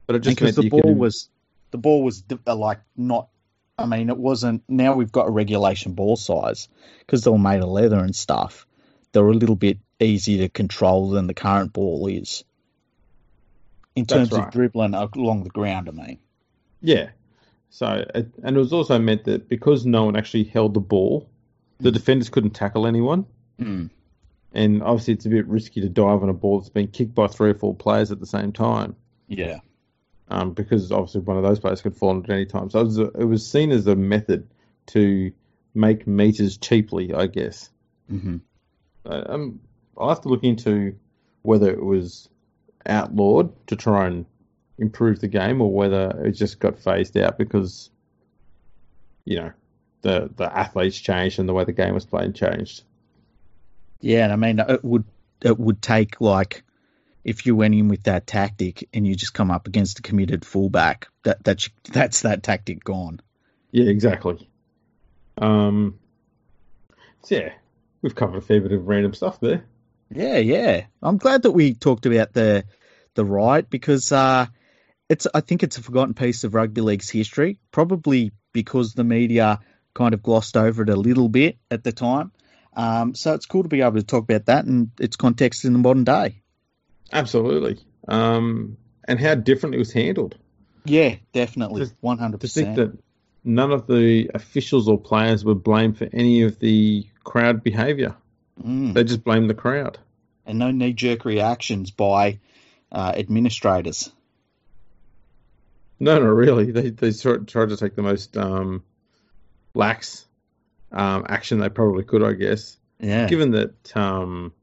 [SPEAKER 1] But it just
[SPEAKER 2] Because the ball
[SPEAKER 1] could,
[SPEAKER 2] was the ball was uh, like not. I mean, it wasn't. Now we've got a regulation ball size because they were made of leather and stuff. They're a little bit easier to control than the current ball is. In
[SPEAKER 1] That's
[SPEAKER 2] terms
[SPEAKER 1] right.
[SPEAKER 2] of dribbling along the ground, I mean.
[SPEAKER 1] yeah. So it, and it was also meant that because no one actually held the ball, the
[SPEAKER 2] Mm.
[SPEAKER 1] defenders couldn't tackle anyone.
[SPEAKER 2] Mm.
[SPEAKER 1] And obviously, it's a bit risky to dive on a ball that's been kicked by three or four players at the same time.
[SPEAKER 2] Yeah.
[SPEAKER 1] um, because obviously one of those players could fall on at any time. So it was, a, it was seen as a method to make meters cheaply, I guess.
[SPEAKER 2] hmm
[SPEAKER 1] Uh, Um, I'll have to look into whether it was outlawed to try and improve the game or whether it just got phased out because, you know, the the athletes changed and the way the game was played changed.
[SPEAKER 2] Yeah, and I mean, it would it would take like if you went in with that tactic and you just come up against a committed fullback, that that's that's that tactic gone.
[SPEAKER 1] Yeah, exactly. Um, so yeah, we've covered a fair bit of random stuff there.
[SPEAKER 2] Yeah, yeah. I'm glad that we talked about the the right because uh, it's I think it's a forgotten piece of rugby league's history, probably because the media kind of glossed over it a little bit at the time. Um, so it's cool to be able to talk about that and its context in the modern day.
[SPEAKER 1] Absolutely. Um, and how different it was handled.
[SPEAKER 2] Yeah, definitely, one hundred percent.
[SPEAKER 1] that none of the officials or players were blamed for any of the crowd behaviour.
[SPEAKER 2] Mm.
[SPEAKER 1] They just blamed the crowd.
[SPEAKER 2] and no knee jerk reactions by uh, administrators.
[SPEAKER 1] No, no, really. They they sort tried to take the most um, lax um, action they probably could, I guess.
[SPEAKER 2] Yeah,
[SPEAKER 1] Given that, um,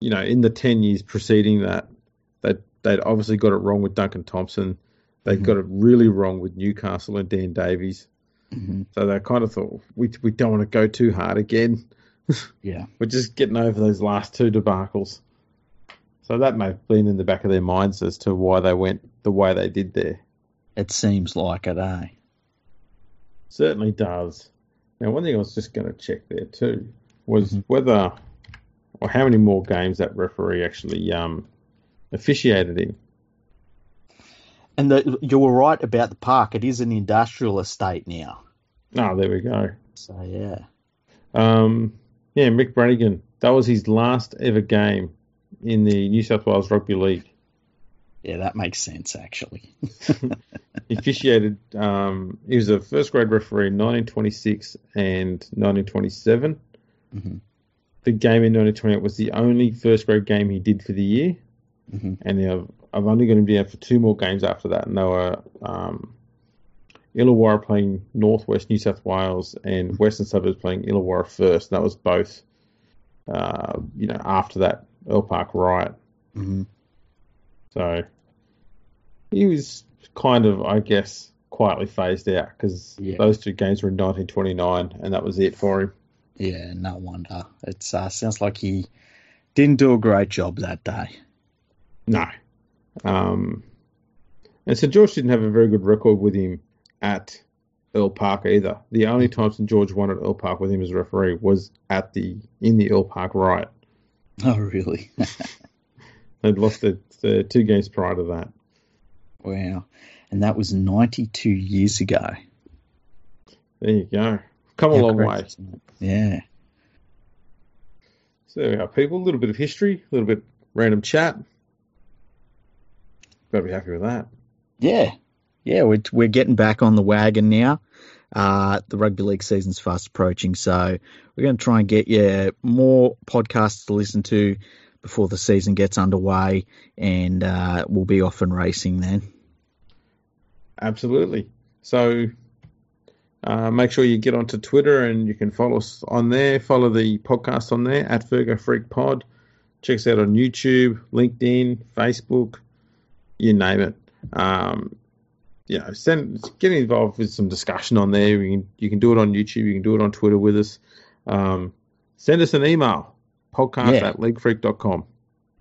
[SPEAKER 1] you know, in the ten years preceding that, that they'd obviously got it wrong with Duncan Thompson. They
[SPEAKER 2] Mhm.
[SPEAKER 1] got it really wrong with Newcastle and Dan Davies.
[SPEAKER 2] hmm
[SPEAKER 1] So they kind of thought we we don't want to go too hard again.
[SPEAKER 2] yeah,
[SPEAKER 1] We're just getting over those last two debacles. So that may have been in the back of their minds as to why they went the way they did there.
[SPEAKER 2] it seems like it, eh?
[SPEAKER 1] Certainly does. Now, one thing I was just going to check there too was
[SPEAKER 2] Mhm.
[SPEAKER 1] whether or how many more games that referee actually um, officiated in.
[SPEAKER 2] And the, you were right about the park. It is an industrial estate now.
[SPEAKER 1] Oh, there we go.
[SPEAKER 2] So yeah,
[SPEAKER 1] Um, yeah, Mick Brannigan. That was his last ever game in the New South Wales Rugby League.
[SPEAKER 2] Yeah, that makes sense actually.
[SPEAKER 1] He officiated. Um, he was a first grade referee in 1926 and 1927.
[SPEAKER 2] hmm
[SPEAKER 1] The game in 1928 was the only first grade game he did for the year,
[SPEAKER 2] hmm
[SPEAKER 1] and I've, I've only going to be out for two more games after that. And they were um, Illawarra playing Northwest New South Wales and Western Suburbs playing Illawarra first. And that was both, uh, you know, after that Earl Park riot.
[SPEAKER 2] hmm
[SPEAKER 1] So he was kind of, I guess, quietly phased out because
[SPEAKER 2] Yeah.
[SPEAKER 1] those two games were in 1929, and that was it for him.
[SPEAKER 2] Yeah, no wonder. It uh, sounds like he didn't do a great job that day.
[SPEAKER 1] No. Um, and St George didn't have a very good record with him at Earl Park either. The only time St George won at Earl Park with him as a referee was at the in the Earl Park riot.
[SPEAKER 2] Oh, really?
[SPEAKER 1] They'd lost the, the two games prior to that.
[SPEAKER 2] Wow. And that was 92 years ago.
[SPEAKER 1] There you go. Come a
[SPEAKER 2] How
[SPEAKER 1] long way.
[SPEAKER 2] Yeah.
[SPEAKER 1] So there we are, people. A little bit of history, a little bit random chat. Got to be happy with that.
[SPEAKER 2] Yeah. Yeah, we're, we're getting back on the wagon now. Uh, the rugby league season's fast approaching, so we're going to try and get you more podcasts to listen to before the season gets underway, and uh, we'll be off and racing then.
[SPEAKER 1] Absolutely. So, Uh, make sure you get onto Twitter and you can follow us on there. Follow the podcast on there at Fergo Freak Pod. Check us out on YouTube, LinkedIn, Facebook, you name it. Um, you know, send get involved with some discussion on there. You can you can do it on YouTube. You can do it on Twitter with us. Um, send us an email podcast
[SPEAKER 2] Yeah.
[SPEAKER 1] at leaguefreak.com.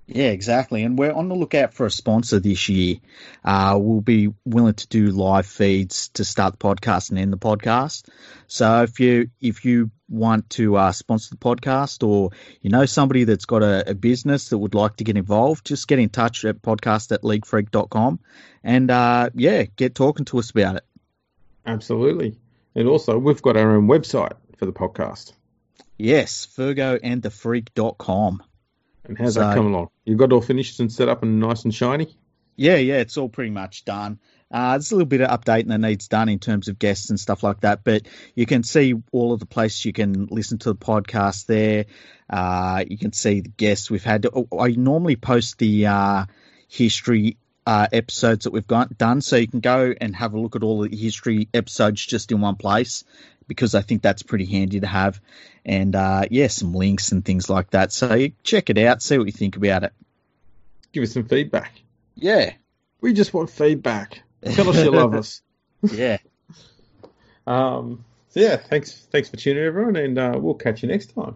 [SPEAKER 2] Yeah, exactly. And we're on the lookout for a sponsor this year. Uh, we'll be willing to do live feeds to start the podcast and end the podcast. So if you if you want to uh, sponsor the podcast or you know somebody that's got a, a business that would like to get involved, just get in touch at podcast at leaguefreak.com and uh, yeah, get talking to us about it.
[SPEAKER 1] Absolutely. And also, we've got our own website for the podcast.
[SPEAKER 2] Yes, FergoandTheFreak.com.
[SPEAKER 1] And how's
[SPEAKER 2] So-
[SPEAKER 1] that come along? You've got it all finished and set up and nice and shiny?
[SPEAKER 2] Yeah, yeah, it's all pretty much done. Uh, there's a little bit of updating that needs done in terms of guests and stuff like that, but you can see all of the places you can listen to the podcast there. Uh, you can see the guests we've had. I normally post the uh, history uh, episodes that we've got done, so you can go and have a look at all the history episodes just in one place because I think that's pretty handy to have. And uh, yeah, some links and things like that. So check it out, see what you think about it.
[SPEAKER 1] Give us some feedback.
[SPEAKER 2] Yeah,
[SPEAKER 1] We just want feedback. Tell us you love us.
[SPEAKER 2] yeah.
[SPEAKER 1] Um, so yeah, thanks thanks for tuning in, everyone, and uh, we'll catch you next time.